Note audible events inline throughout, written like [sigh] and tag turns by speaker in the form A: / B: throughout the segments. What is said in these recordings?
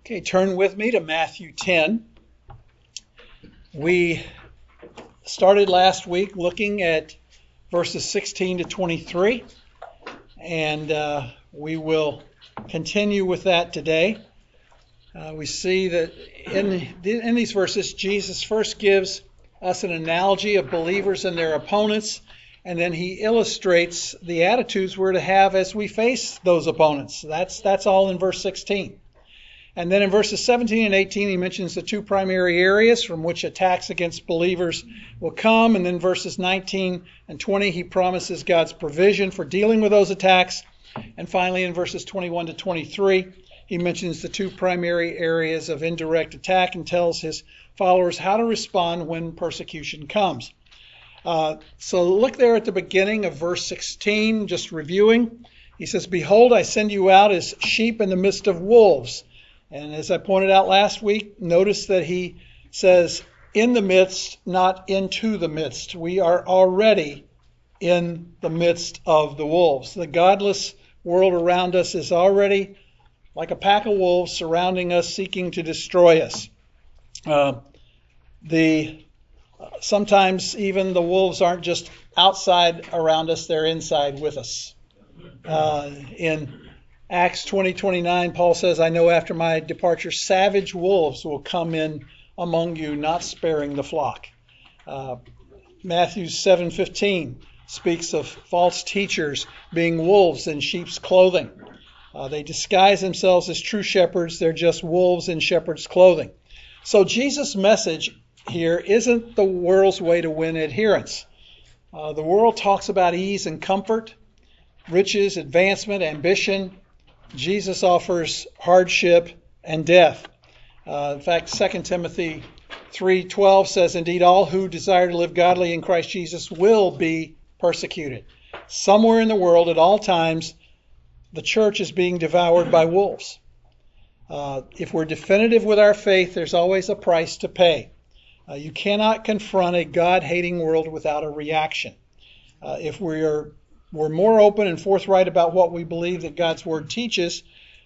A: Okay, turn with me to Matthew 10. We started last week looking at verses 16 to 23, and uh, we will continue with that today. Uh, we see that in, in these verses, Jesus first gives us an analogy of believers and their opponents, and then he illustrates the attitudes we're to have as we face those opponents. That's, that's all in verse 16. And then in verses 17 and 18, he mentions the two primary areas from which attacks against believers will come. And then verses 19 and 20, he promises God's provision for dealing with those attacks. And finally, in verses 21 to 23, he mentions the two primary areas of indirect attack and tells his followers how to respond when persecution comes. Uh, so look there at the beginning of verse 16, just reviewing. He says, Behold, I send you out as sheep in the midst of wolves. And as I pointed out last week, notice that he says, in the midst, not into the midst. We are already in the midst of the wolves. The godless world around us is already like a pack of wolves surrounding us, seeking to destroy us. Uh, the sometimes even the wolves aren't just outside around us; they're inside with us. Uh, in Acts 20, 29, Paul says, I know after my departure, savage wolves will come in among you, not sparing the flock. Uh, Matthew 7:15 speaks of false teachers being wolves in sheep's clothing. Uh, they disguise themselves as true shepherds. They're just wolves in shepherd's clothing. So Jesus' message here isn't the world's way to win adherents. Uh, the world talks about ease and comfort, riches, advancement, ambition, Jesus offers hardship and death. Uh, in fact, 2 Timothy 3:12 says, "Indeed, all who desire to live godly in Christ Jesus will be persecuted." Somewhere in the world, at all times, the church is being devoured by wolves. Uh, if we're definitive with our faith, there's always a price to pay. Uh, you cannot confront a God-hating world without a reaction. Uh, if we are were more open and forthright about what we believe that God's Word teaches,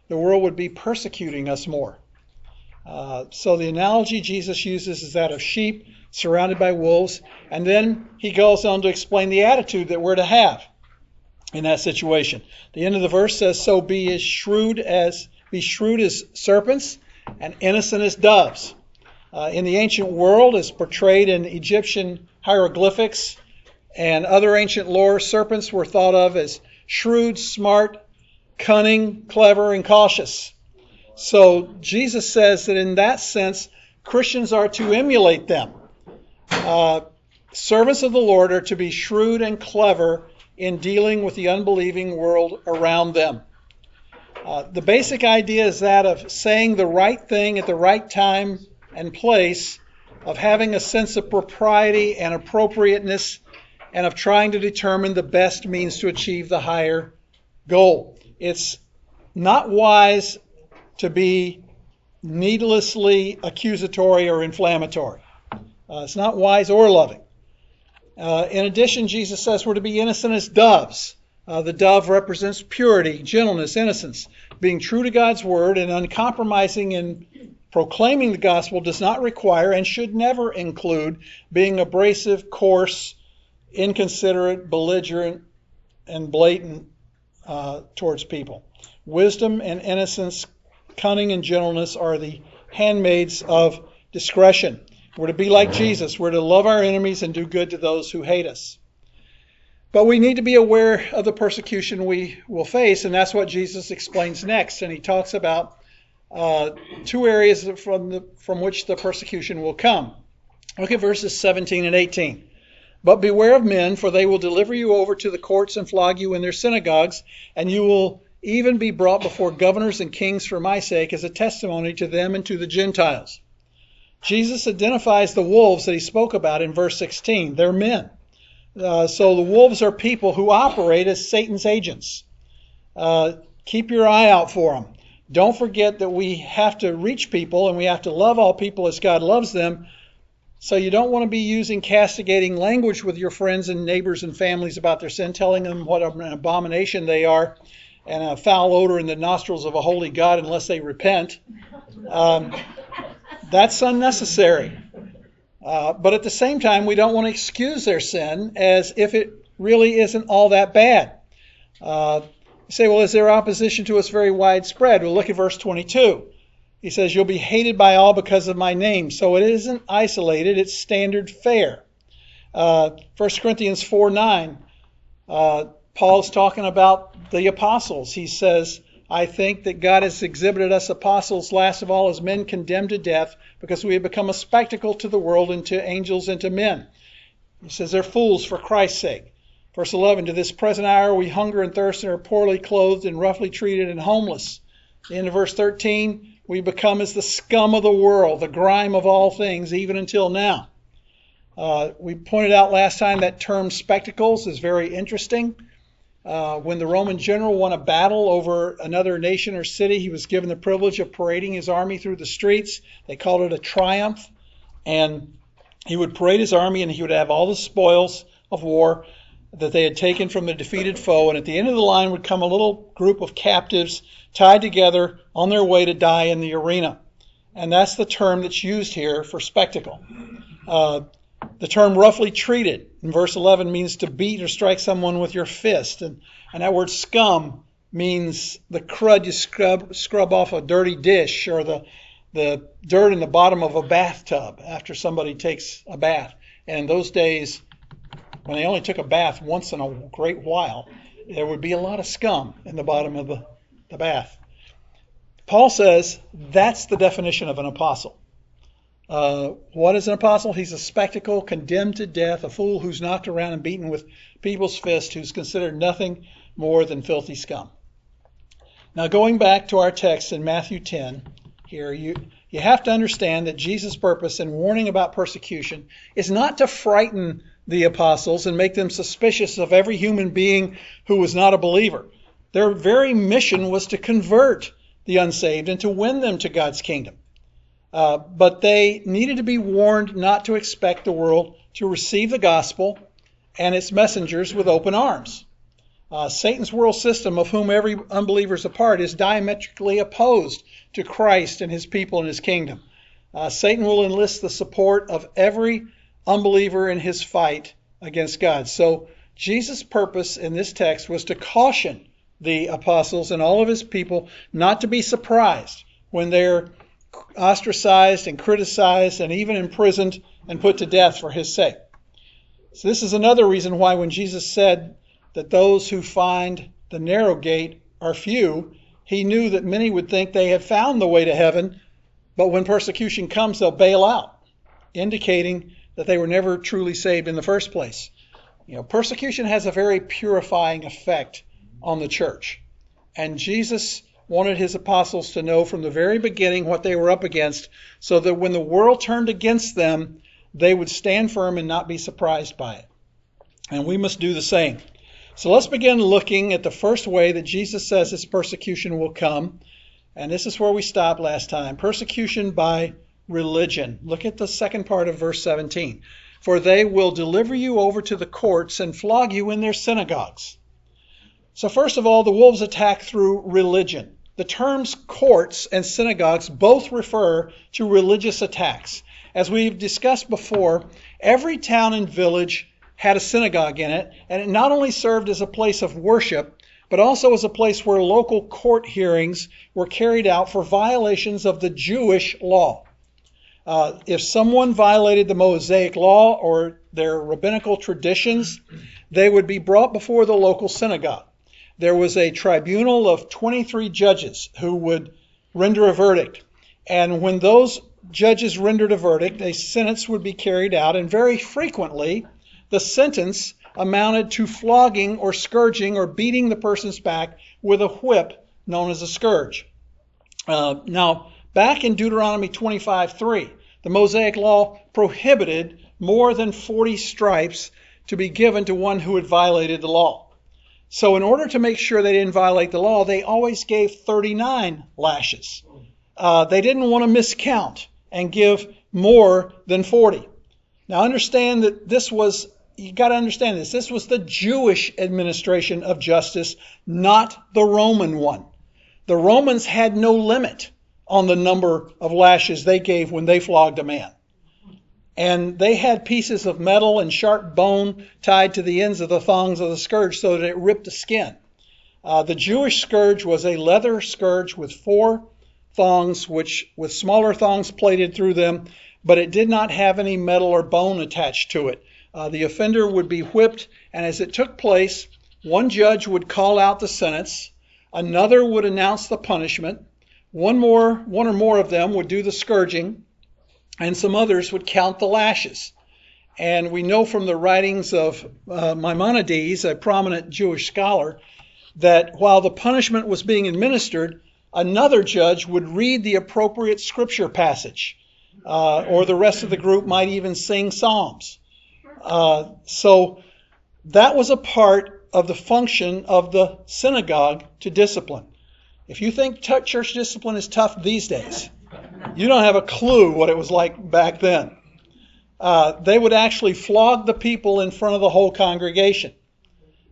A: the world would be persecuting us more. Uh, so the analogy Jesus uses is that of sheep surrounded by wolves, and then he goes on to explain the attitude that we're to have in that situation. The end of the verse says, "So be as shrewd as be shrewd as serpents and innocent as doves." Uh, in the ancient world, as portrayed in Egyptian hieroglyphics, and other ancient lore, serpents were thought of as shrewd, smart, cunning, clever, and cautious. So Jesus says that in that sense, Christians are to emulate them. Uh, servants of the Lord are to be shrewd and clever in dealing with the unbelieving world around them. Uh, the basic idea is that of saying the right thing at the right time and place, of having a sense of propriety and appropriateness and of trying to determine the best means to achieve the higher goal. It's not wise to be needlessly accusatory or inflammatory. Uh, it's not wise or loving. Uh, in addition, Jesus says we're to be innocent as doves. Uh, the dove represents purity, gentleness, innocence. Being true to God's word and uncompromising in proclaiming the gospel does not require and should never include being abrasive, coarse, inconsiderate, belligerent, and blatant uh, towards people. Wisdom and innocence, cunning and gentleness are the handmaids of discretion. We're to be like Jesus. We're to love our enemies and do good to those who hate us. But we need to be aware of the persecution we will face, and that's what Jesus explains next. And he talks about uh, two areas from, the, from which the persecution will come. Look at verses 17 and 18. But beware of men, for they will deliver you over to the courts and flog you in their synagogues, and you will even be brought before governors and kings for my sake as a testimony to them and to the Gentiles. Jesus identifies the wolves that he spoke about in verse 16. They're men. Uh, so the wolves are people who operate as Satan's agents. Uh, keep your eye out for them. Don't forget that we have to reach people and we have to love all people as God loves them, so you don't want to be using castigating language with your friends and neighbors and families about their sin, telling them what an abomination they are and a foul odor in the nostrils of a holy God unless they repent. Um, that's unnecessary. Uh, but at the same time, we don't want to excuse their sin as if it really isn't all that bad. Uh, say, well, is their opposition to us very widespread? Well, look at verse 22. He says, You'll be hated by all because of my name. So it isn't isolated, it's standard fare. Uh, 1 Corinthians 4 9, uh, Paul's talking about the apostles. He says, I think that God has exhibited us apostles last of all as men condemned to death because we have become a spectacle to the world and to angels and to men. He says they're fools for Christ's sake. Verse 11, to this present hour we hunger and thirst and are poorly clothed and roughly treated and homeless. The end of verse 13, we become as the scum of the world, the grime of all things, even until now. Uh, we pointed out last time that term spectacles is very interesting. Uh, when the Roman general won a battle over another nation or city, he was given the privilege of parading his army through the streets. They called it a triumph. And he would parade his army and he would have all the spoils of war that they had taken from the defeated foe. And at the end of the line would come a little group of captives tied together on their way to die in the arena. And that's the term that's used here for spectacle. Uh, the term roughly treated in verse 11 means to beat or strike someone with your fist. And, and that word scum means the crud you scrub, scrub off a dirty dish or the, the dirt in the bottom of a bathtub after somebody takes a bath. And in those days, when they only took a bath once in a great while, there would be a lot of scum in the bottom of the, the bath. Paul says that's the definition of an apostle. Uh, what is an apostle? He's a spectacle, condemned to death, a fool who's knocked around and beaten with people's fists, who's considered nothing more than filthy scum. Now, going back to our text in Matthew 10, here, you, you have to understand that Jesus' purpose in warning about persecution is not to frighten the apostles and make them suspicious of every human being who was not a believer. Their very mission was to convert the unsaved and to win them to God's kingdom. Uh, but they needed to be warned not to expect the world to receive the gospel and its messengers with open arms. Uh, Satan's world system, of whom every unbeliever is a part, is diametrically opposed to Christ and his people and his kingdom. Uh, Satan will enlist the support of every unbeliever in his fight against God. So Jesus' purpose in this text was to caution the apostles and all of his people not to be surprised when they're ostracized and criticized and even imprisoned and put to death for his sake. So, this is another reason why when Jesus said that those who find the narrow gate are few, he knew that many would think they had found the way to heaven, but when persecution comes, they'll bail out, indicating that they were never truly saved in the first place. You know, persecution has a very purifying effect on the church. And Jesus wanted his apostles to know from the very beginning what they were up against so that when the world turned against them, they would stand firm and not be surprised by it. And we must do the same. So let's begin looking at the first way that Jesus says this persecution will come. And this is where we stopped last time persecution by religion. Look at the second part of verse 17. For they will deliver you over to the courts and flog you in their synagogues so, first of all, the wolves attack through religion. The terms courts and synagogues both refer to religious attacks. As we've discussed before, every town and village had a synagogue in it, and it not only served as a place of worship, but also as a place where local court hearings were carried out for violations of the Jewish law. Uh, if someone violated the Mosaic law or their rabbinical traditions, they would be brought before the local synagogue there was a tribunal of 23 judges who would render a verdict. And when those judges rendered a verdict, a sentence would be carried out, and very frequently the sentence amounted to flogging or scourging or beating the person's back with a whip known as a scourge. Uh, now, back in Deuteronomy 25:3, the Mosaic law prohibited more than 40 stripes to be given to one who had violated the law. So, in order to make sure they didn't violate the law, they always gave 39 lashes. Uh, they didn't want to miscount and give more than 40. Now, understand that this was, you got to understand this, this was the Jewish administration of justice, not the Roman one. The Romans had no limit on the number of lashes they gave when they flogged a man. And they had pieces of metal and sharp bone tied to the ends of the thongs of the scourge so that it ripped the skin. Uh, the Jewish scourge was a leather scourge with four thongs, which with smaller thongs plaited through them, but it did not have any metal or bone attached to it. Uh, the offender would be whipped, and as it took place, one judge would call out the sentence, another would announce the punishment, one more, one or more of them would do the scourging, and some others would count the lashes. And we know from the writings of uh, Maimonides, a prominent Jewish scholar, that while the punishment was being administered, another judge would read the appropriate scripture passage, uh, or the rest of the group might even sing psalms. Uh, so that was a part of the function of the synagogue to discipline. If you think t- church discipline is tough these days, you don't have a clue what it was like back then. Uh, they would actually flog the people in front of the whole congregation.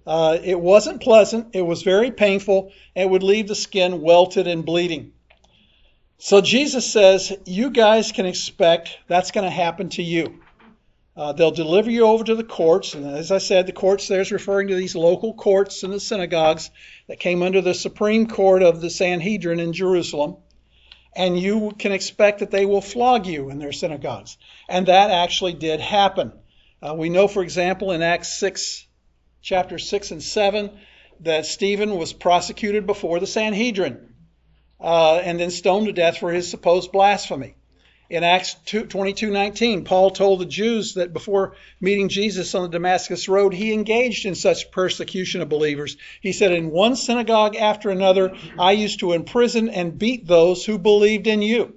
A: Uh, it wasn't pleasant. It was very painful. and would leave the skin welted and bleeding. So Jesus says, You guys can expect that's going to happen to you. Uh, they'll deliver you over to the courts. And as I said, the courts there is referring to these local courts and the synagogues that came under the supreme court of the Sanhedrin in Jerusalem. And you can expect that they will flog you in their synagogues. And that actually did happen. Uh, we know, for example, in Acts 6, chapter 6 and 7, that Stephen was prosecuted before the Sanhedrin uh, and then stoned to death for his supposed blasphemy. In Acts 22:19, Paul told the Jews that before meeting Jesus on the Damascus road, he engaged in such persecution of believers. He said, "In one synagogue after another, I used to imprison and beat those who believed in you."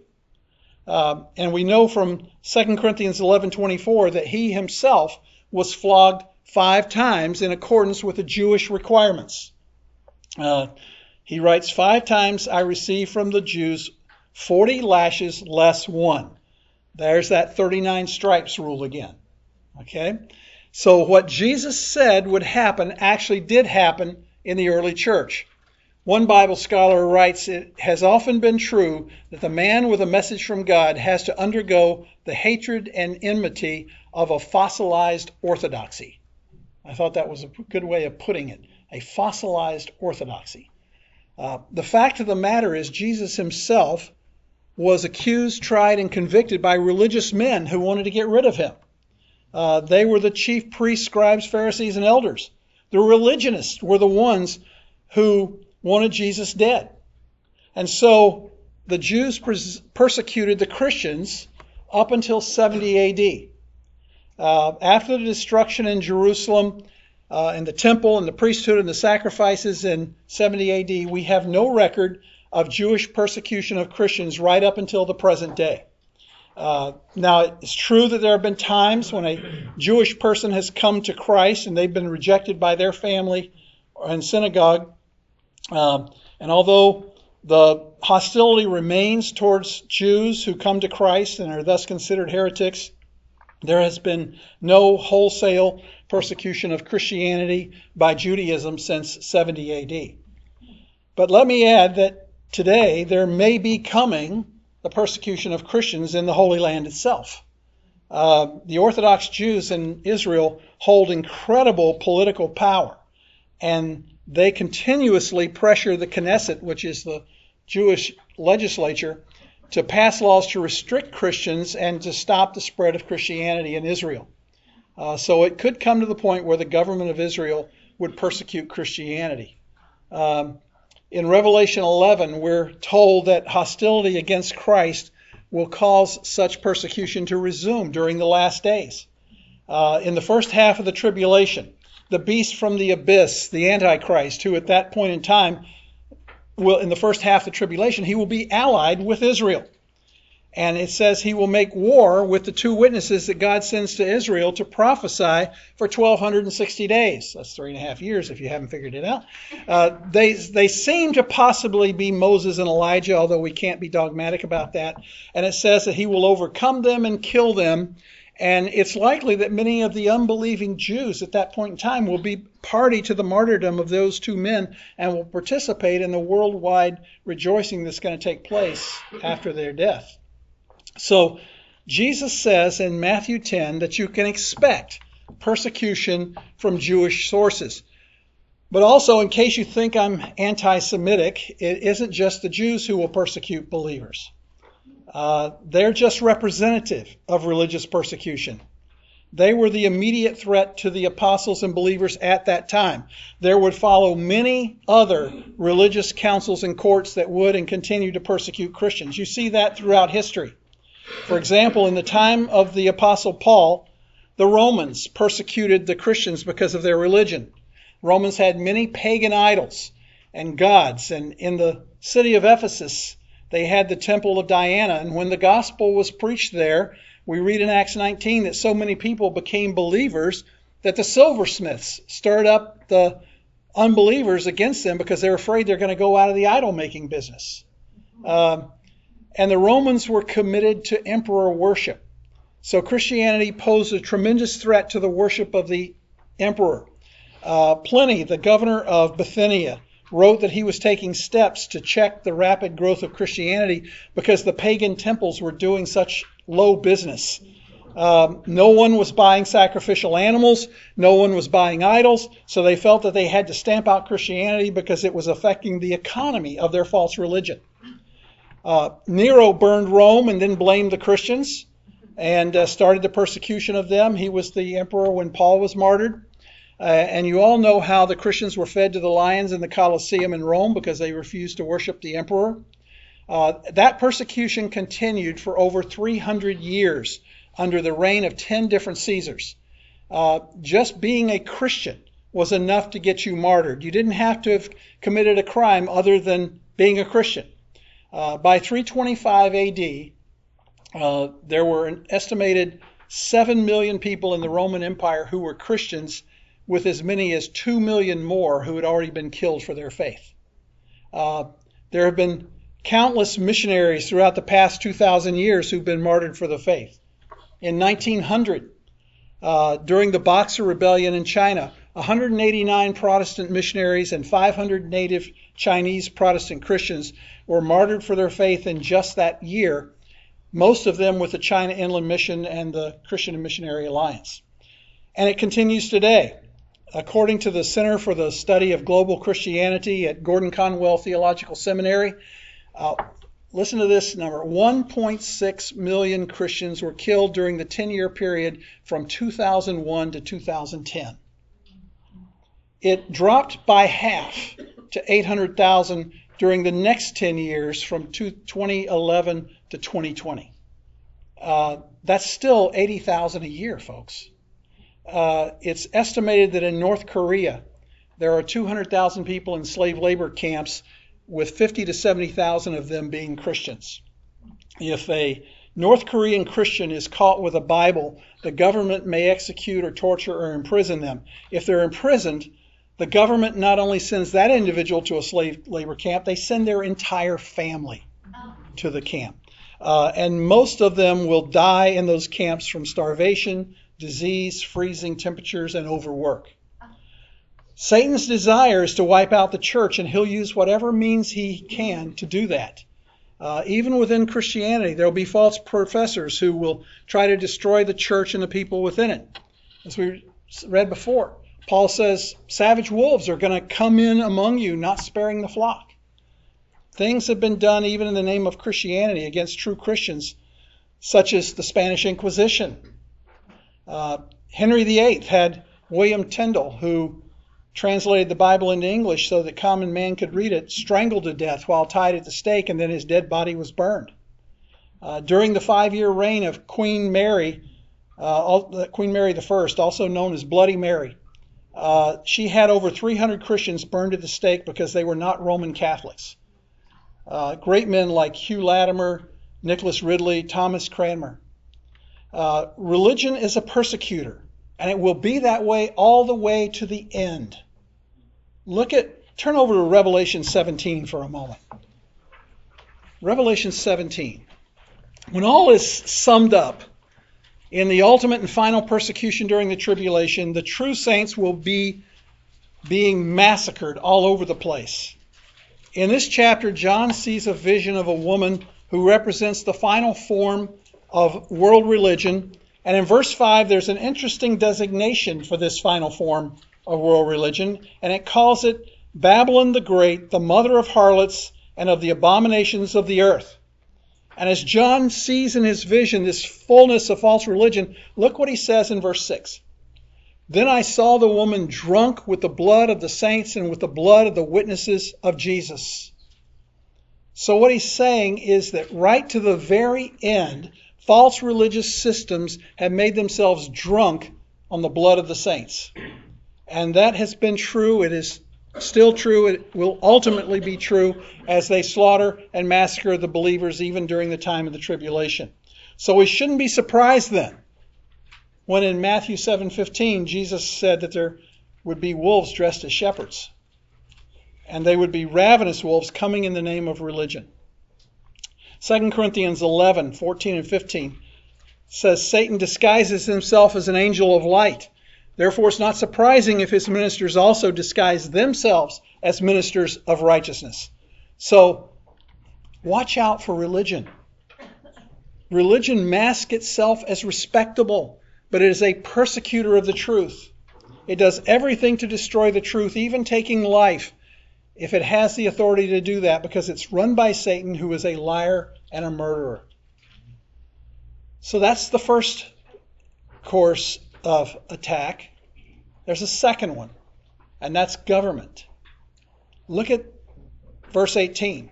A: Uh, and we know from 2 Corinthians 11:24 that he himself was flogged five times in accordance with the Jewish requirements. Uh, he writes, Five times I received from the Jews 40 lashes less one. There's that 39 stripes rule again. Okay? So what Jesus said would happen actually did happen in the early church. One Bible scholar writes, It has often been true that the man with a message from God has to undergo the hatred and enmity of a fossilized orthodoxy. I thought that was a good way of putting it a fossilized orthodoxy. Uh, the fact of the matter is, Jesus himself was accused, tried, and convicted by religious men who wanted to get rid of him. Uh, they were the chief priests, scribes, Pharisees, and elders. The religionists were the ones who wanted Jesus dead. And so the Jews pers- persecuted the Christians up until 70 AD. Uh, after the destruction in Jerusalem uh, and the temple and the priesthood and the sacrifices in 70 AD, we have no record of Jewish persecution of Christians right up until the present day. Uh, now, it's true that there have been times when a Jewish person has come to Christ and they've been rejected by their family and synagogue. Um, and although the hostility remains towards Jews who come to Christ and are thus considered heretics, there has been no wholesale persecution of Christianity by Judaism since 70 AD. But let me add that today there may be coming the persecution of Christians in the Holy Land itself. Uh, the Orthodox Jews in Israel hold incredible political power, and they continuously pressure the Knesset, which is the Jewish legislature, to pass laws to restrict Christians and to stop the spread of Christianity in Israel. Uh, so it could come to the point where the government of Israel would persecute Christianity. Um, in Revelation 11, we're told that hostility against Christ will cause such persecution to resume during the last days. Uh, in the first half of the tribulation, the beast from the abyss, the Antichrist, who at that point in time will, in the first half of the tribulation, he will be allied with Israel. And it says he will make war with the two witnesses that God sends to Israel to prophesy for 1,260 days. That's three and a half years if you haven't figured it out. Uh, they, they seem to possibly be Moses and Elijah, although we can't be dogmatic about that. And it says that he will overcome them and kill them, And it's likely that many of the unbelieving Jews at that point in time will be party to the martyrdom of those two men and will participate in the worldwide rejoicing that's going to take place after their death. So Jesus says in Matthew 10 that you can expect persecution from Jewish sources. But also, in case you think I'm anti Semitic, it isn't just the Jews who will persecute believers. Uh, they're just representative of religious persecution. They were the immediate threat to the apostles and believers at that time. There would follow many other religious councils and courts that would and continue to persecute Christians. You see that throughout history. For example, in the time of the apostle Paul, the Romans persecuted the Christians because of their religion. Romans had many pagan idols and gods, and in the city of Ephesus, they had the temple of Diana. And when the gospel was preached there, we read in Acts 19 that so many people became believers that the silversmiths stirred up the unbelievers against them because they're afraid they're going to go out of the idol making business. Uh, and the Romans were committed to emperor worship. So Christianity posed a tremendous threat to the worship of the emperor. Uh, Pliny, the governor of Bithynia, wrote that he was taking steps to check the rapid growth of Christianity because the pagan temples were doing such low business. Um, no one was buying sacrificial animals, no one was buying idols, so they felt that they had to stamp out Christianity because it was affecting the economy of their false religion. Uh, Nero burned Rome and then blamed the Christians and uh, started the persecution of them. He was the emperor when Paul was martyred. Uh, and you all know how the Christians were fed to the lions in the Colosseum in Rome because they refused to worship the emperor. Uh, that persecution continued for over 300 years under the reign of 10 different Caesars. Uh, just being a Christian was enough to get you martyred. You didn't have to have committed a crime other than being a Christian. Uh, by 325 AD, uh, there were an estimated 7 million people in the Roman Empire who were Christians with as many as 2 million more who had already been killed for their faith. Uh, there have been countless missionaries throughout the past 2,000 years who've been martyred for the faith. In 1900, uh, during the Boxer Rebellion in China, 189 Protestant missionaries and 500 native Chinese Protestant Christians were martyred for their faith in just that year, most of them with the China Inland Mission and the Christian and Missionary Alliance. And it continues today. According to the Center for the Study of Global Christianity at Gordon Conwell Theological Seminary, uh, listen to this number 1.6 million Christians were killed during the 10 year period from 2001 to 2010. It dropped by half to 800,000 during the next 10 years from 2011 to 2020. Uh, that's still 80,000 a year, folks uh, it's estimated that in North Korea, there are 200,000 people in slave labor camps, with 50 to 70,000 of them being Christians. If a North Korean Christian is caught with a Bible, the government may execute or torture or imprison them. If they're imprisoned, the government not only sends that individual to a slave labor camp, they send their entire family to the camp. Uh, and most of them will die in those camps from starvation, disease, freezing temperatures, and overwork. Satan's desire is to wipe out the church, and he'll use whatever means he can to do that. Uh, even within Christianity, there will be false professors who will try to destroy the church and the people within it. As we read before, Paul says savage wolves are going to come in among you, not sparing the flock. Things have been done even in the name of Christianity against true Christians, such as the Spanish Inquisition, uh, Henry VIII had William Tyndale, who translated the Bible into English so that common man could read it, strangled to death while tied at the stake, and then his dead body was burned. Uh, during the five-year reign of Queen Mary, uh, Queen Mary I, also known as Bloody Mary, uh, she had over 300 Christians burned at the stake because they were not Roman Catholics. Uh, great men like Hugh Latimer, Nicholas Ridley, Thomas Cranmer uh, religion is a persecutor, and it will be that way all the way to the end. Look at, turn over to Revelation 17 for a moment. Revelation 17. When all is summed up In the ultimate and final persecution during the tribulation, the true saints will be being massacred all over the place. In this chapter, John sees a vision of a woman who represents the final form of world religion. And in verse 5, there's an interesting designation for this final form of world religion, and it calls it Babylon the Great, the mother of harlots and of the abominations of the earth. And as John sees in his vision this fullness of false religion, look what he says in verse 6. Then I saw the woman drunk with the blood of the saints and with the blood of the witnesses of Jesus. So, what he's saying is that right to the very end, false religious systems have made themselves drunk on the blood of the saints. And that has been true. It is still true. It will ultimately be true as they slaughter and massacre the believers even during the time of the tribulation. So we shouldn't be surprised then when in Matthew 7:15 Jesus said that there would be wolves dressed as shepherds and they would be ravenous wolves coming in the name of religion. 2 Corinthians 11:14 and 15 says Satan disguises himself as an angel of light. Therefore, it's not surprising if his ministers also disguise themselves as ministers of righteousness. So, watch out for religion. Religion masks itself as respectable, but it is a persecutor of the truth. It does everything to destroy the truth, even taking life, if it has the authority to do that, because it's run by Satan, who is a liar and a murderer. So that's the first course of attack. There's a second one, and that's government. Look at verse 18.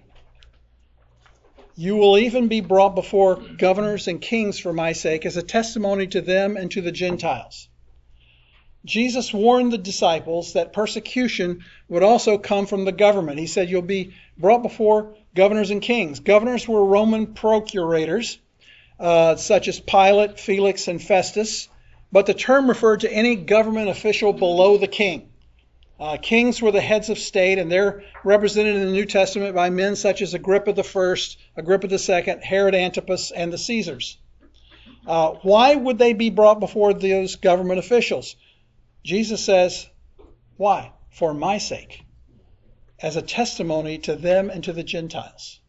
A: You will even be brought before governors and kings for my sake as a testimony to them and to the Gentiles. Jesus warned the disciples that persecution would also come from the government. He said, You'll be brought before governors and kings. Governors were Roman procurators, uh, such as Pilate, Felix, and Festus but the term referred to any government official below the king. Uh, kings were the heads of state, and they're represented in the New Testament by men such as Agrippa I, Agrippa II, Herod Antipas, and the Caesars. Uh, why would they be brought before those government officials? Jesus says, Why? For my sake, as a testimony to them and to the Gentiles.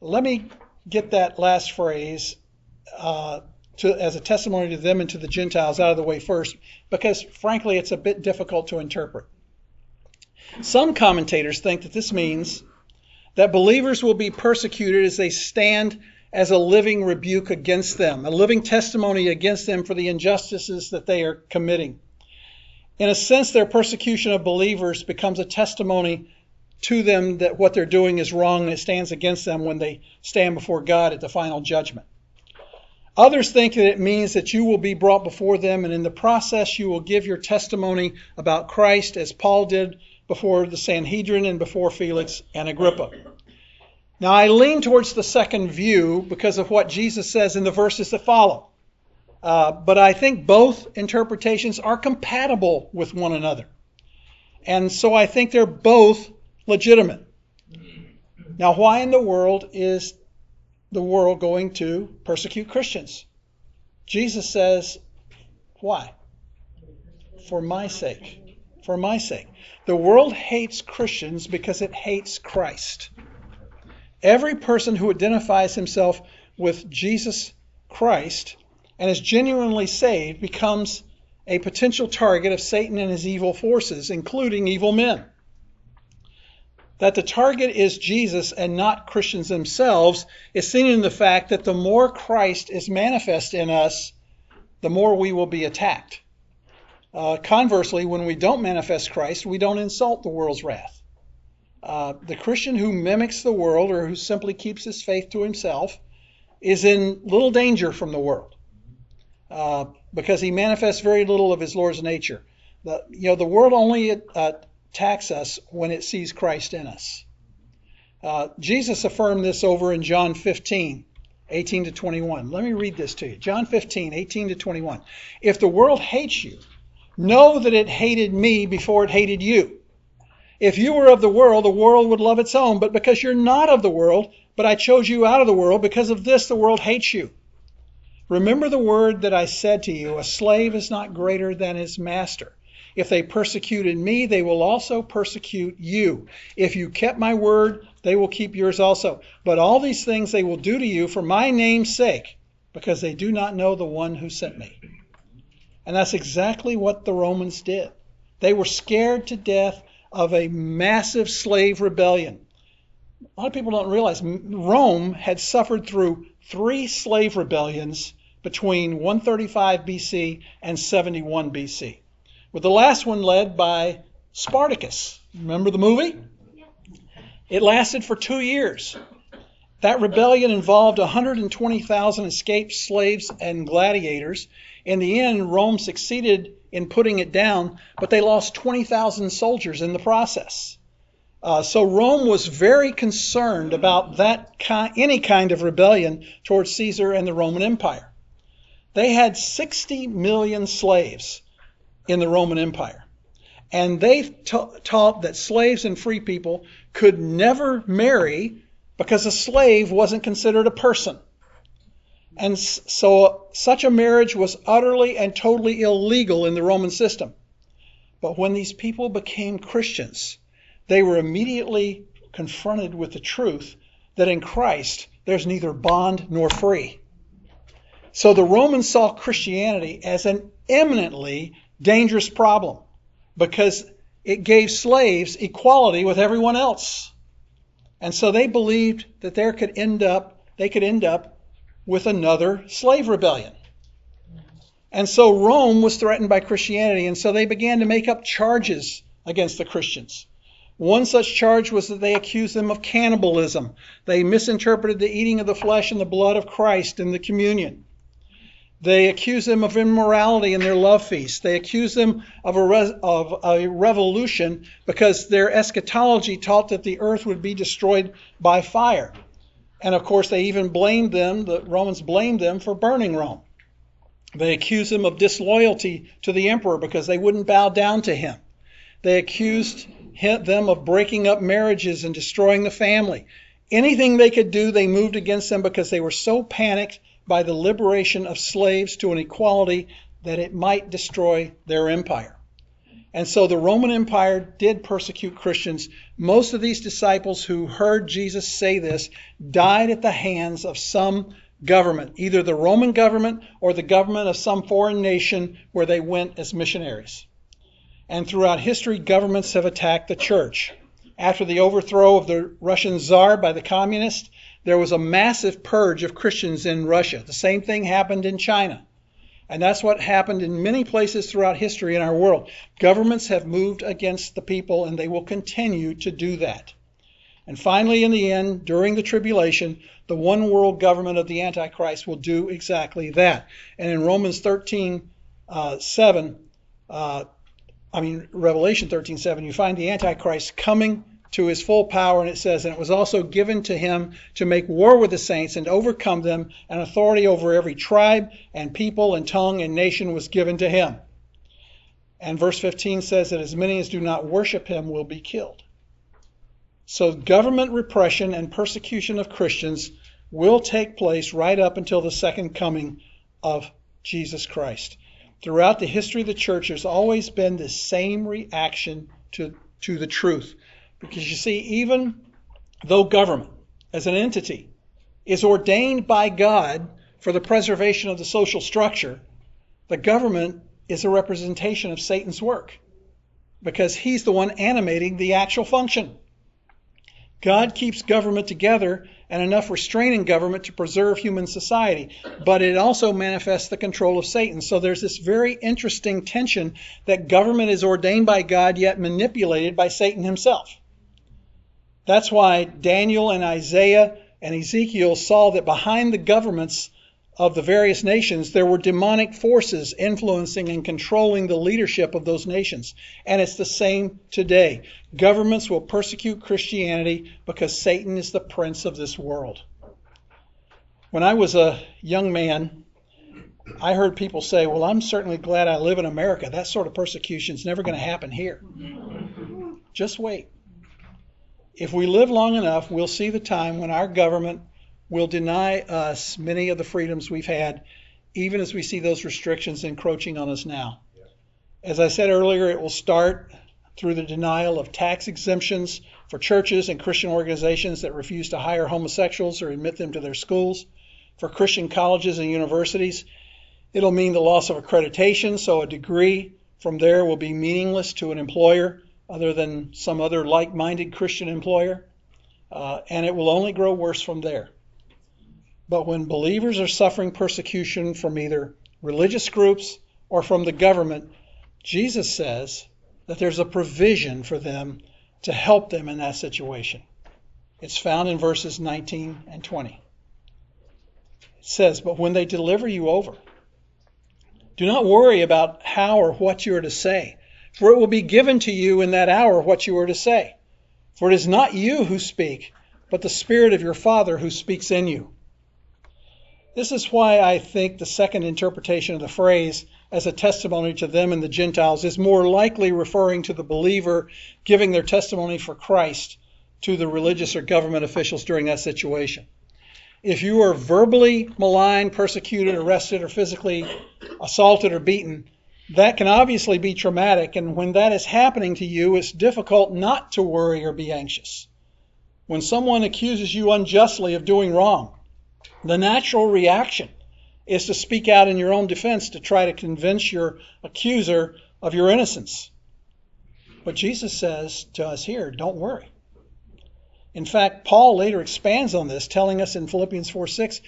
A: Let me get that last phrase uh, to, as a testimony to them and to the Gentiles out of the way first, because frankly, it's a bit difficult to interpret. Some commentators think that this means that believers will be persecuted as they stand as a living rebuke against them, a living testimony against them for the injustices that they are committing. In a sense, their persecution of believers becomes a testimony to them that what they're doing is wrong and it stands against them when they stand before God at the final judgment. Others think that it means that you will be brought before them, and in the process, you will give your testimony about Christ as Paul did before the Sanhedrin and before Felix and Agrippa. Now, I lean towards the second view because of what Jesus says in the verses that follow. Uh, but I think both interpretations are compatible with one another. And so I think they're both legitimate. Now, why in the world is the world going to persecute Christians? Jesus says, why? For my sake. For my sake. The world hates Christians because it hates Christ. Every person who identifies himself with Jesus Christ and is genuinely saved becomes a potential target of Satan and his evil forces, including evil men that the target is Jesus and not Christians themselves is seen in the fact that the more Christ is manifest in us, the more we will be attacked. Uh, conversely, when we don't manifest Christ, we don't insult the world's wrath. Uh, the Christian who mimics the world or who simply keeps his faith to himself is in little danger from the world uh, because he manifests very little of his Lord's nature. The, you know, the world only uh, attacks us when it sees Christ in us. Uh, Jesus affirmed this over in John 15, 18 to 21. Let me read this to you. John 15, 18 to 21. If the world hates you, know that it hated me before it hated you. If you were of the world, the world would love its own. But because you're not of the world, but I chose you out of the world, because of this the world hates you. Remember the word that I said to you, a slave is not greater than his master. If they persecuted me, they will also persecute you. If you kept my word, they will keep yours also. But all these things they will do to you for my name's sake, because they do not know the one who sent me. And that's exactly what the Romans did. They were scared to death of a massive slave rebellion. A lot of people don't realize Rome had suffered through three slave rebellions between 135 BC and 71 BC, with the last one led by Spartacus. Remember the movie? It lasted for two years. That rebellion involved 120,000 escaped slaves and gladiators. In the end, Rome succeeded in putting it down, but they lost 20,000 soldiers in the process. Uh, so Rome was very concerned about that ki- any kind of rebellion towards Caesar and the Roman Empire. They had 60 million slaves in the Roman Empire. And they ta- taught that slaves and free people could never marry because a slave wasn't considered a person. And so uh, such a marriage was utterly and totally illegal in the Roman system. But when these people became Christians, they were immediately confronted with the truth that in Christ there's neither bond nor free. So the Romans saw Christianity as an eminently dangerous problem because it gave slaves equality with everyone else. And so they believed that there could end up they could end up with another slave rebellion. And so Rome was threatened by Christianity, and so they began to make up charges against the Christians. One such charge was that they accused them of cannibalism. They misinterpreted the eating of the flesh and the blood of Christ in the communion. They accuse them of immorality in their love feast. They accuse them of a, of a revolution because their eschatology taught that the earth would be destroyed by fire. And of course, they even blamed them, the Romans blamed them for burning Rome. They accused them of disloyalty to the emperor because they wouldn't bow down to him. They accused them of breaking up marriages and destroying the family. Anything they could do, they moved against them because they were so panicked by the liberation of slaves to an equality that it might destroy their empire. And so the Roman Empire did persecute Christians. Most of these disciples who heard Jesus say this died at the hands of some government, either the Roman government or the government of some foreign nation where they went as missionaries. And throughout history, governments have attacked the church. After the overthrow of the Russian Tsar by the communists, there was a massive purge of Christians in Russia. The same thing happened in China. And that's what happened in many places throughout history in our world. Governments have moved against the people, and they will continue to do that. And finally, in the end, during the tribulation, the one world government of the Antichrist will do exactly that. And in Romans 13, uh, 7, uh, I mean, Revelation 13, 7, you find the Antichrist coming to his full power, and it says, And it was also given to him to make war with the saints and overcome them, and authority over every tribe and people and tongue and nation was given to him. And verse 15 says that as many as do not worship him will be killed. So government repression and persecution of Christians will take place right up until the second coming of Jesus Christ. Throughout the history of the church, there's always been the same reaction to, to the truth. Because you see, even though government as an entity is ordained by God for the preservation of the social structure, the government is a representation of Satan's work because he's the one animating the actual function. God keeps government together and enough restraining government to preserve human society, but it also manifests the control of Satan. So there's this very interesting tension that government is ordained by God yet manipulated by Satan himself. That's why Daniel and Isaiah and Ezekiel saw that behind the governments of the various nations, there were demonic forces influencing and controlling the leadership of those nations. And it's the same today. Governments will persecute Christianity because Satan is the prince of this world. When I was a young man, I heard people say, Well, I'm certainly glad I live in America. That sort of persecution is never going to happen here. Just wait. If we live long enough, we'll see the time when our government will deny us many of the freedoms we've had even as we see those restrictions encroaching on us now. As I said earlier, it will start through the denial of tax exemptions for churches and Christian organizations that refuse to hire homosexuals or admit them to their schools, for Christian colleges and universities. It'll mean the loss of accreditation, so a degree from there will be meaningless to an employer other than some other like minded Christian employer, uh, and it will only grow worse from there. But when believers are suffering persecution from either religious groups or from the government, Jesus says that there's a provision for them to help them in that situation. It's found in verses 19 and 20. It says, But when they deliver you over, do not worry about how or what you are to say, for it will be given to you in that hour what you are to say. For it is not you who speak, but the Spirit of your Father who speaks in you. This is why I think the second interpretation of the phrase as a testimony to them and the Gentiles is more likely referring to the believer giving their testimony for Christ to the religious or government officials during that situation. If you are verbally maligned, persecuted, arrested, or physically assaulted or beaten, that can obviously be traumatic. And when that is happening to you, it's difficult not to worry or be anxious. When someone accuses you unjustly of doing wrong, the natural reaction is to speak out in your own defense to try to convince your accuser of your innocence. But Jesus says to us here, don't worry. In fact, Paul later expands on this, telling us in Philippians 4 6,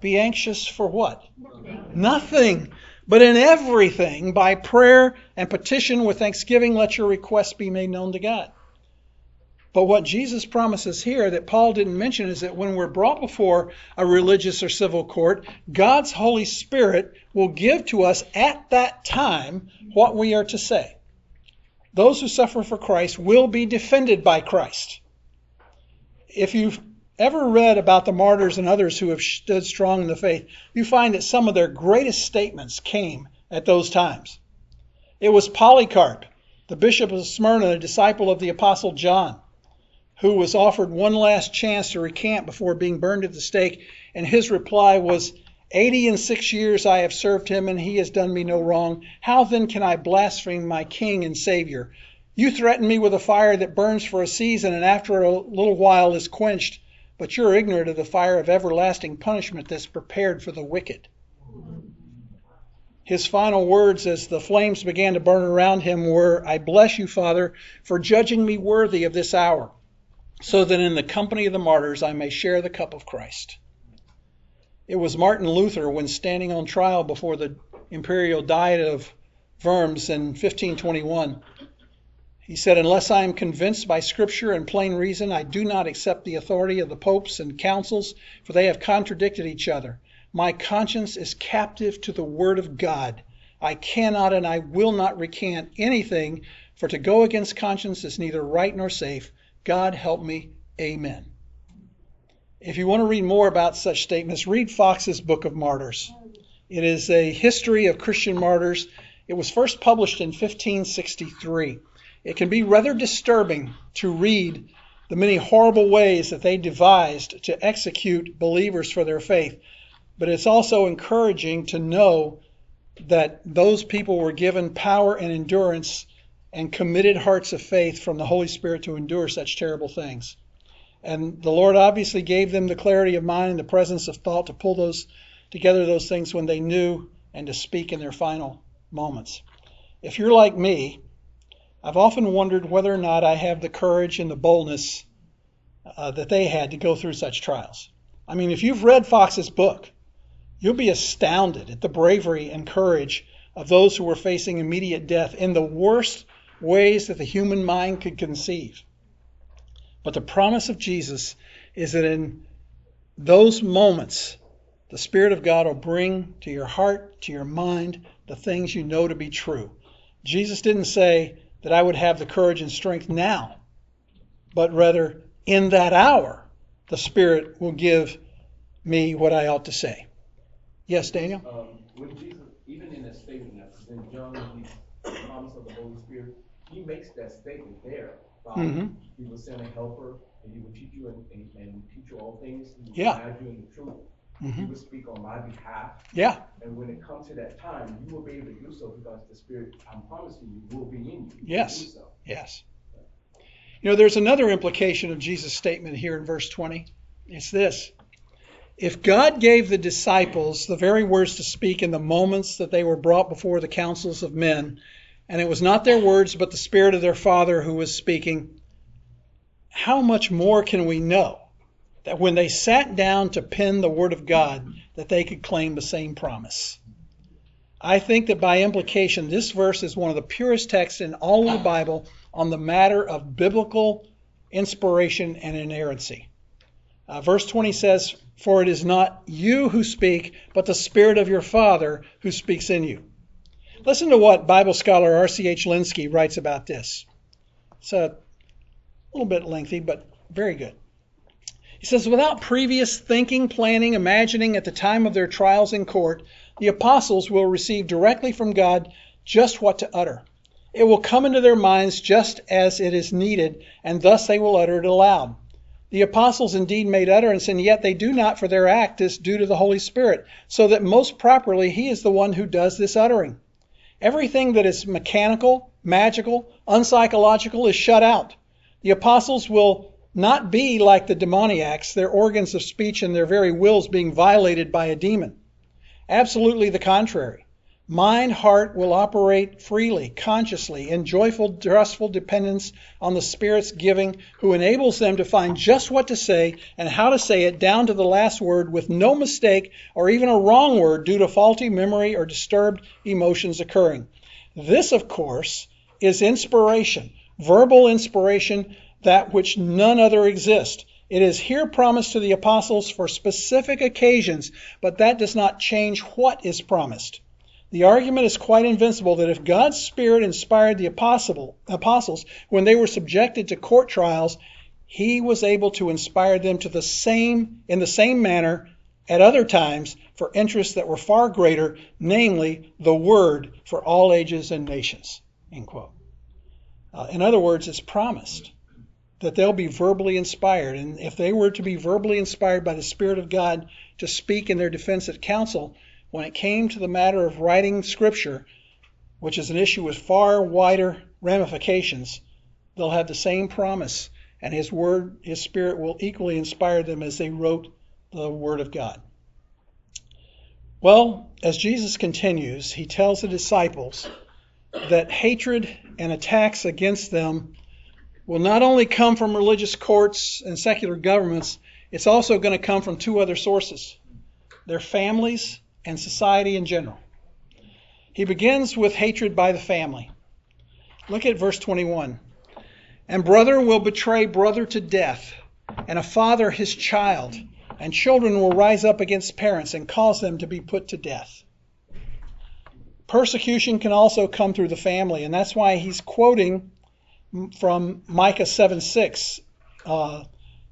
A: be anxious for what? Nothing. Nothing. But in everything, by prayer and petition with thanksgiving, let your requests be made known to God. But what Jesus promises here that Paul didn't mention is that when we're brought before a religious or civil court, God's Holy Spirit will give to us at that time what we are to say. Those who suffer for Christ will be defended by Christ. If you've ever read about the martyrs and others who have stood strong in the faith, you find that some of their greatest statements came at those times. It was Polycarp, the bishop of Smyrna, a disciple of the apostle John who was offered one last chance to recant before being burned at the stake, and his reply was, Eighty and six years I have served him, and he has done me no wrong. How then can I blaspheme my King and Savior? You threaten me with a fire that burns for a season and after a little while is quenched, but you're ignorant of the fire of everlasting punishment that's prepared for the wicked. His final words as the flames began to burn around him were, I bless you, Father, for judging me worthy of this hour so that in the company of the martyrs I may share the cup of Christ. It was Martin Luther, when standing on trial before the imperial diet of Worms in 1521, he said, Unless I am convinced by Scripture and plain reason, I do not accept the authority of the popes and councils, for they have contradicted each other. My conscience is captive to the Word of God. I cannot and I will not recant anything, for to go against conscience is neither right nor safe. God help me. Amen. If you want to read more about such statements, read Foxe's Book of Martyrs. It is a history of Christian martyrs. It was first published in 1563. It can be rather disturbing to read the many horrible ways that they devised to execute believers for their faith, but it's also encouraging to know that those people were given power and endurance and committed hearts of faith from the Holy Spirit to endure such terrible things. And the Lord obviously gave them the clarity of mind and the presence of thought to pull those together those things when they knew and to speak in their final moments. If you're like me, I've often wondered whether or not I have the courage and the boldness uh, that they had to go through such trials. I mean, if you've read Foxe's book, you'll be astounded at the bravery and courage of those who were facing immediate death in the worst ways that the human mind could conceive. But the promise of Jesus is that in those moments, the Spirit of God will bring to your heart, to your mind, the things you know to be true. Jesus didn't say that I would have the courage and strength now, but rather in that hour, the Spirit will give me what I ought to say. Yes, Daniel?
B: Um, when Jesus, even in that statement, in John, the promise of the Holy Spirit, he makes that statement there.
A: Mm-hmm.
B: He will send a helper, and he will teach you and, and, and teach you all things. He will
A: Yeah.
B: guide you in the truth. He
A: Mhm.
B: would speak on my behalf.
A: Yeah,
B: And when it comes to that time, you will be able to do so because the Spirit, I'm promising you, will be in you.
A: Yes.
B: so.
A: yes. You know, there's another implication of Jesus' statement here in verse 20. It's this If God gave the disciples the very words to speak in the moments that they were brought before the councils of men, and it was not their words but the Spirit of their Father who was speaking, how much more can we know that when they sat down to pen the Word of God, that they could claim the same promise? I think that by implication, this verse is one of the purest texts in all of the Bible on the matter of biblical inspiration and inerrancy. Uh, verse 20 says, For it is not you who speak, but the Spirit of your Father who speaks in you. Listen to what Bible scholar R.C.H. Lenski writes about this. It's a little bit lengthy, but very good. He says, Without previous thinking, planning, imagining at the time of their trials in court, the apostles will receive directly from God just what to utter. It will come into their minds just as it is needed, and thus they will utter it aloud. The apostles indeed made utterance, and yet they do not, for their act is due to the Holy Spirit, so that most properly He is the one who does this uttering. Everything that is mechanical, magical, unpsychological is shut out. The apostles will not be like the demoniacs, their organs of speech and their very wills being violated by a demon. Absolutely the contrary. Mind, heart will operate freely, consciously, in joyful, trustful dependence on the Spirit's giving, who enables them to find just what to say and how to say it down to the last word with no mistake or even a wrong word due to faulty memory or disturbed emotions occurring. This, of course, is inspiration, verbal inspiration, that which none other exists. It is here promised to the apostles for specific occasions, but that does not change what is promised. The argument is quite invincible that if God's Spirit inspired the apostle, apostles when they were subjected to court trials, he was able to inspire them to the same in the same manner at other times for interests that were far greater, namely the word for all ages and nations. End quote. Uh, in other words, it's promised that they'll be verbally inspired, and if they were to be verbally inspired by the Spirit of God to speak in their defense at council, when it came to the matter of writing Scripture, which is an issue with far wider ramifications, they'll have the same promise, and His Word, His Spirit will equally inspire them as they wrote the Word of God. Well, as Jesus continues, He tells the disciples that hatred and attacks against them will not only come from religious courts and secular governments, it's also going to come from two other sources their families and society in general. He begins with hatred by the family. Look at verse 21. And brother will betray brother to death, and a father his child, and children will rise up against parents and cause them to be put to death. Persecution can also come through the family, and that's why he's quoting from Micah 7 6. Uh,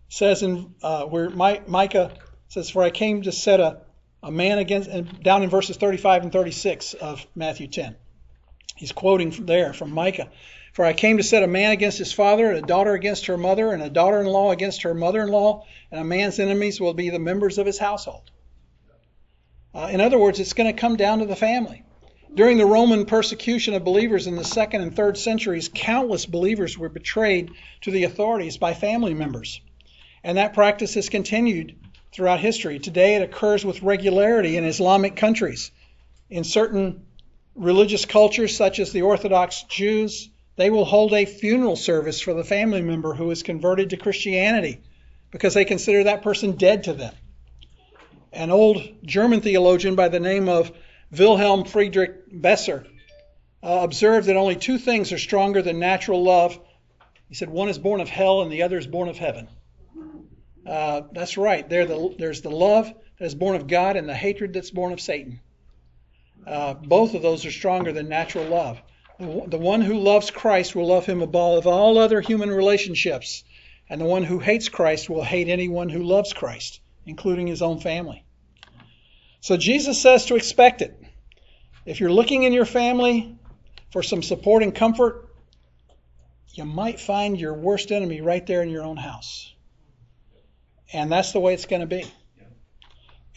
A: says in uh, where My, Micah says, For I came to set a, a man against, and down in verses 35 and 36 of Matthew 10. He's quoting from there from Micah. For I came to set a man against his father, and a daughter against her mother, and a daughter in law against her mother in law, and a man's enemies will be the members of his household. Uh, in other words, it's going to come down to the family. During the Roman persecution of believers in the second and third centuries, countless believers were betrayed to the authorities by family members. And that practice has continued throughout history. Today it occurs with regularity in Islamic countries. In certain religious cultures, such as the Orthodox Jews, they will hold a funeral service for the family member who is converted to Christianity because they consider that person dead to them. An old German theologian by the name of Wilhelm Friedrich Besser uh, observed that only two things are stronger than natural love. He said one is born of hell and the other is born of heaven. Uh, that's right. The, there's the love that is born of God and the hatred that's born of Satan. Uh, both of those are stronger than natural love. The, the one who loves Christ will love him above all other human relationships, and the one who hates Christ will hate anyone who loves Christ, including his own family. So Jesus says to expect it. If you're looking in your family for some support and comfort, you might find your worst enemy right there in your own house. And that's the way it's going to be.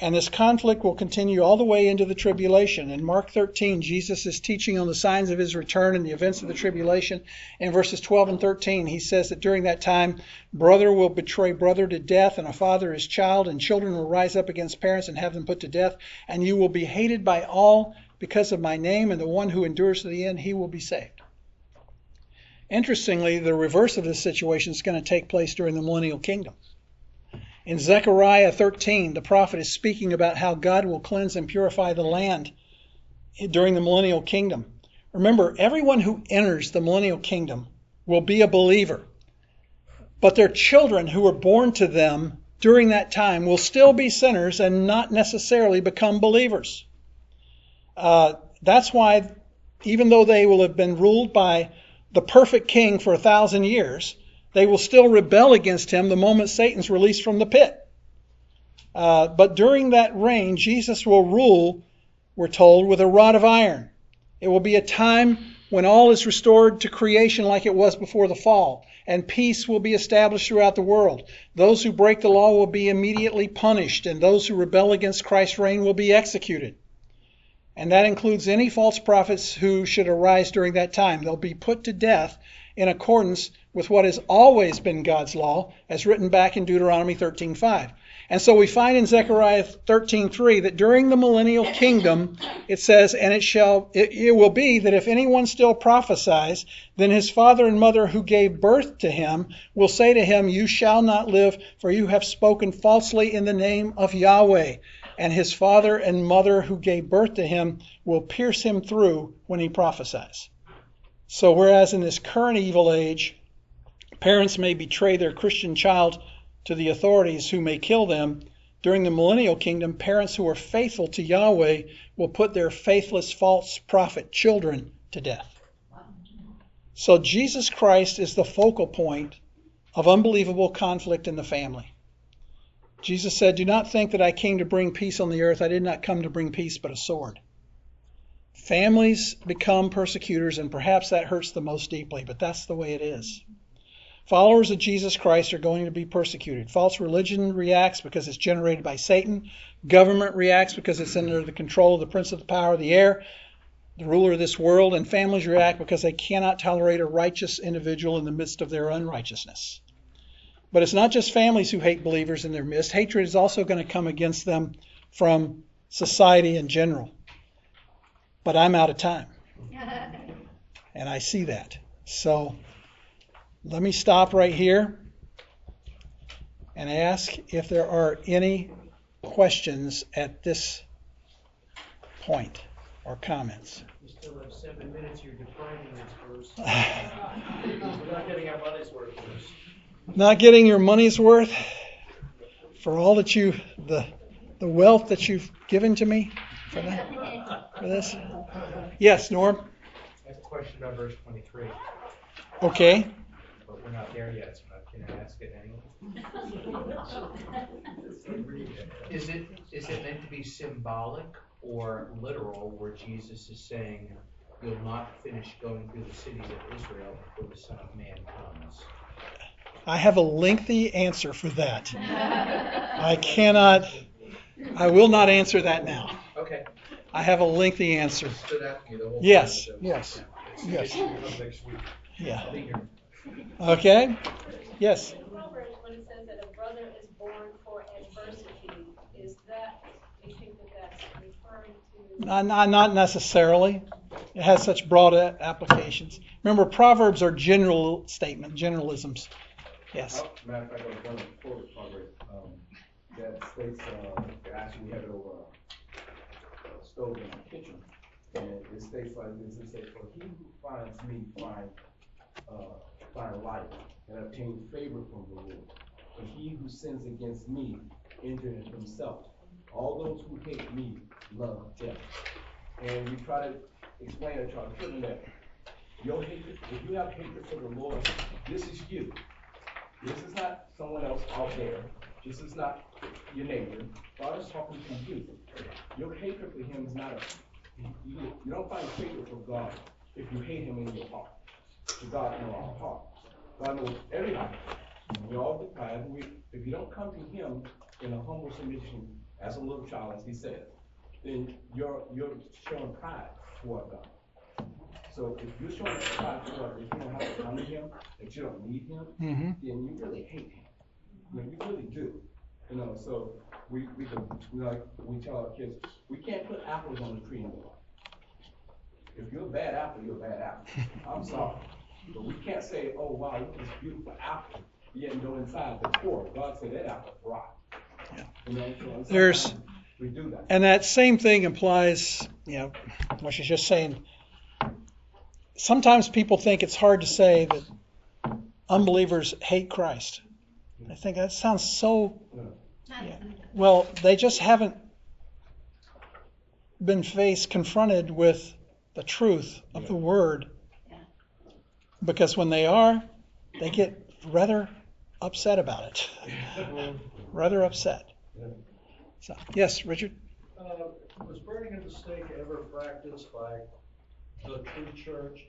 A: And this conflict will continue all the way into the tribulation. In Mark 13, Jesus is teaching on the signs of his return and the events of the tribulation. In verses 12 and 13, he says that during that time, brother will betray brother to death, and a father his child, and children will rise up against parents and have them put to death. And you will be hated by all because of my name, and the one who endures to the end, he will be saved. Interestingly, the reverse of this situation is going to take place during the millennial kingdom. In Zechariah 13, the prophet is speaking about how God will cleanse and purify the land during the millennial kingdom. Remember, everyone who enters the millennial kingdom will be a believer, but their children who are born to them during that time will still be sinners and not necessarily become believers. Uh, that's why, even though they will have been ruled by the perfect king for a thousand years, they will still rebel against him the moment Satan's released from the pit. Uh, but during that reign, Jesus will rule, we're told, with a rod of iron. It will be a time when all is restored to creation like it was before the fall, and peace will be established throughout the world. Those who break the law will be immediately punished, and those who rebel against Christ's reign will be executed. And that includes any false prophets who should arise during that time. They'll be put to death in accordance with what has always been God's law, as written back in Deuteronomy 13:5. And so we find in Zechariah 13:3 that during the millennial kingdom, it says, "And it shall it, it will be that if anyone still prophesies, then his father and mother who gave birth to him will say to him, You shall not live, for you have spoken falsely in the name of Yahweh." And his father and mother who gave birth to him will pierce him through when he prophesies. So, whereas in this current evil age, parents may betray their Christian child to the authorities who may kill them, during the millennial kingdom, parents who are faithful to Yahweh will put their faithless false prophet children to death. So, Jesus Christ is the focal point of unbelievable conflict in the family. Jesus said, Do not think that I came to bring peace on the earth. I did not come to bring peace, but a sword. Families become persecutors, and perhaps that hurts the most deeply, but that's the way it is. Followers of Jesus Christ are going to be persecuted. False religion reacts because it's generated by Satan. Government reacts because it's under the control of the prince of the power of the air, the ruler of this world. And families react because they cannot tolerate a righteous individual in the midst of their unrighteousness. But it's not just families who hate believers in their midst. Hatred is also going to come against them from society in general. But I'm out of time. [laughs] And I see that. So let me stop right here and ask if there are any questions at this point or comments.
C: You still have seven minutes, you're defining this verse. We're [laughs] not getting our money's worth first.
A: Not getting your money's worth for all that you the the wealth that you've given to me for that for this. [laughs] Yes, Norm.
C: I have a question about verse twenty-three,
A: Okay.
C: but we're not there yet, so I'm gonna ask it anyway. [laughs] Is it, is it meant to be symbolic or literal, where Jesus is saying, you'll not finish going through the cities of Israel before the Son of Man comes?
A: I have a lengthy answer for that. I cannot I will not answer that now.
C: Okay.
A: I have a lengthy answer.
C: Stood out to you the whole.
A: Yes,
C: time.
A: yes, yes.
C: Next week.
A: Yeah.
C: I'll be here.
A: Okay. Yes.
D: Proverbs, when it says that a brother is born for adversity, is that, do you think that that's referring to?
A: Not, not, not necessarily. It has such broad a- applications. Remember, proverbs are general statement, generalisms. Yes.
B: Oh, Matter of fact, I was gonna quote Proverbs, um, that states, uh, actually we have it over a stove in our kitchen. And it states like this, it says, for he who finds me find, uh, find life and obtain favor from the Lord. But he who sins against me injureth himself. All those who hate me love death. And we try to explain it to our children that your hatred, if you have hatred for the Lord, this is you. This is not someone else out there. This is not your neighbor. God is talking to you. Your hatred for him is not a, you, you don't find hatred for God if you hate him in your heart. To God know our heart. God knows everybody. We all the time. We, if you don't come to him in a humble submission as a little child, as he said, then you're, you're showing pride toward God. So if you're showing pride toward, if you don't have to honor him, that you don't need him,
A: Mm-hmm.
B: then you really hate him. You know, you really do. You know, so we, we, can- we like, we tell our kids, we can't put apples on the tree anymore. If you're a bad apple, you're a bad apple. [laughs] I'm sorry. But we can't say, oh, wow, look at this beautiful apple, yet go inside the core, God said that apple's rotten.
A: Yeah.
B: You know, so
A: There's-
B: We do that.
A: And that same thing implies, you know, what she's just saying. Sometimes people think it's hard to say that unbelievers hate Christ. I think that sounds so. Well, they just haven't been faced, confronted with the truth of the word. Because when they are, they get rather upset about it. [laughs] rather upset. So, yes, Richard?
E: Uh, was burning at the stake ever practiced by the true church?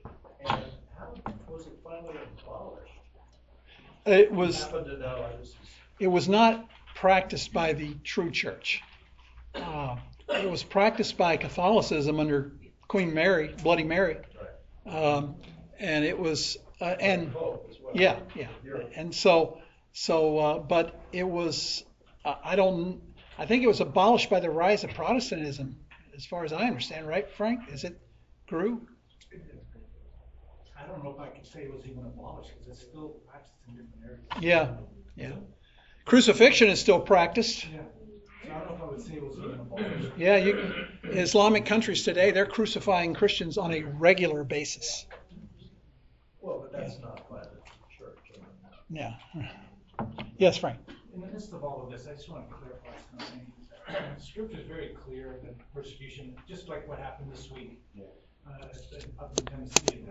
E: And how was it finally abolished?
A: It was
E: Happened to know, I just,
A: it was not practiced by the true church. Uh, it was practiced by Catholicism under Queen Mary, Bloody Mary, um, and it was uh, and
E: vote as well.
A: yeah, yeah, and so so uh, but it was I don't I think it was abolished by the rise of Protestantism, as far as I understand, right, Frank? Is it grew?
F: I don't know if I could say it was even abolished, because it's still practiced in different areas.
A: Yeah, yeah. Crucifixion is still practiced.
F: Yeah. So I don't know if I would say it was even abolished.
A: Yeah, you, Islamic countries today, they're crucifying Christians on a regular basis.
E: Well, but that's not by the church.
A: Yeah. Yes, Frank.
F: In the midst of all of this, I just want to clarify something. Scripture is very clear that persecution, just like what happened this week, uh, up in Tennessee,